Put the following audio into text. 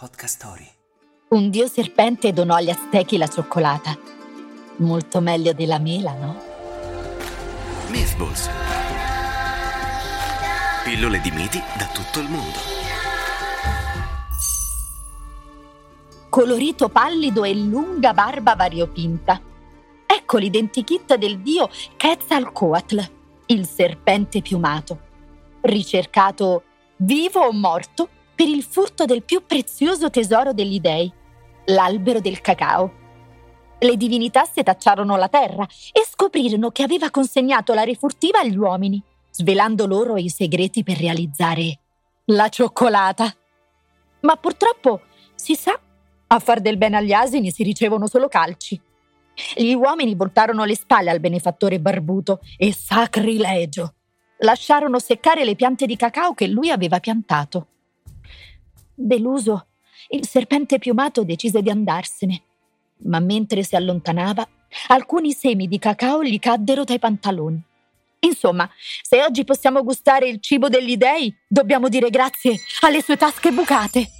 Podcast Story. Un dio serpente donò agli aztechi la cioccolata. Molto meglio della mela, no? Mythballs. Pillole di miti da tutto il mondo. Colorito pallido e lunga barba variopinta. Ecco l'identikit del dio Quetzalcoatl, il serpente piumato. Ricercato vivo o morto per il furto del più prezioso tesoro degli dei, l'albero del cacao. Le divinità setacciarono la terra e scoprirono che aveva consegnato la refurtiva agli uomini, svelando loro i segreti per realizzare la cioccolata. Ma purtroppo, si sa, a far del bene agli asini si ricevono solo calci. Gli uomini voltarono le spalle al benefattore barbuto e sacrilegio. Lasciarono seccare le piante di cacao che lui aveva piantato. Deluso, il serpente piumato decise di andarsene, ma mentre si allontanava, alcuni semi di cacao gli caddero dai pantaloni. Insomma, se oggi possiamo gustare il cibo degli dei, dobbiamo dire grazie alle sue tasche bucate.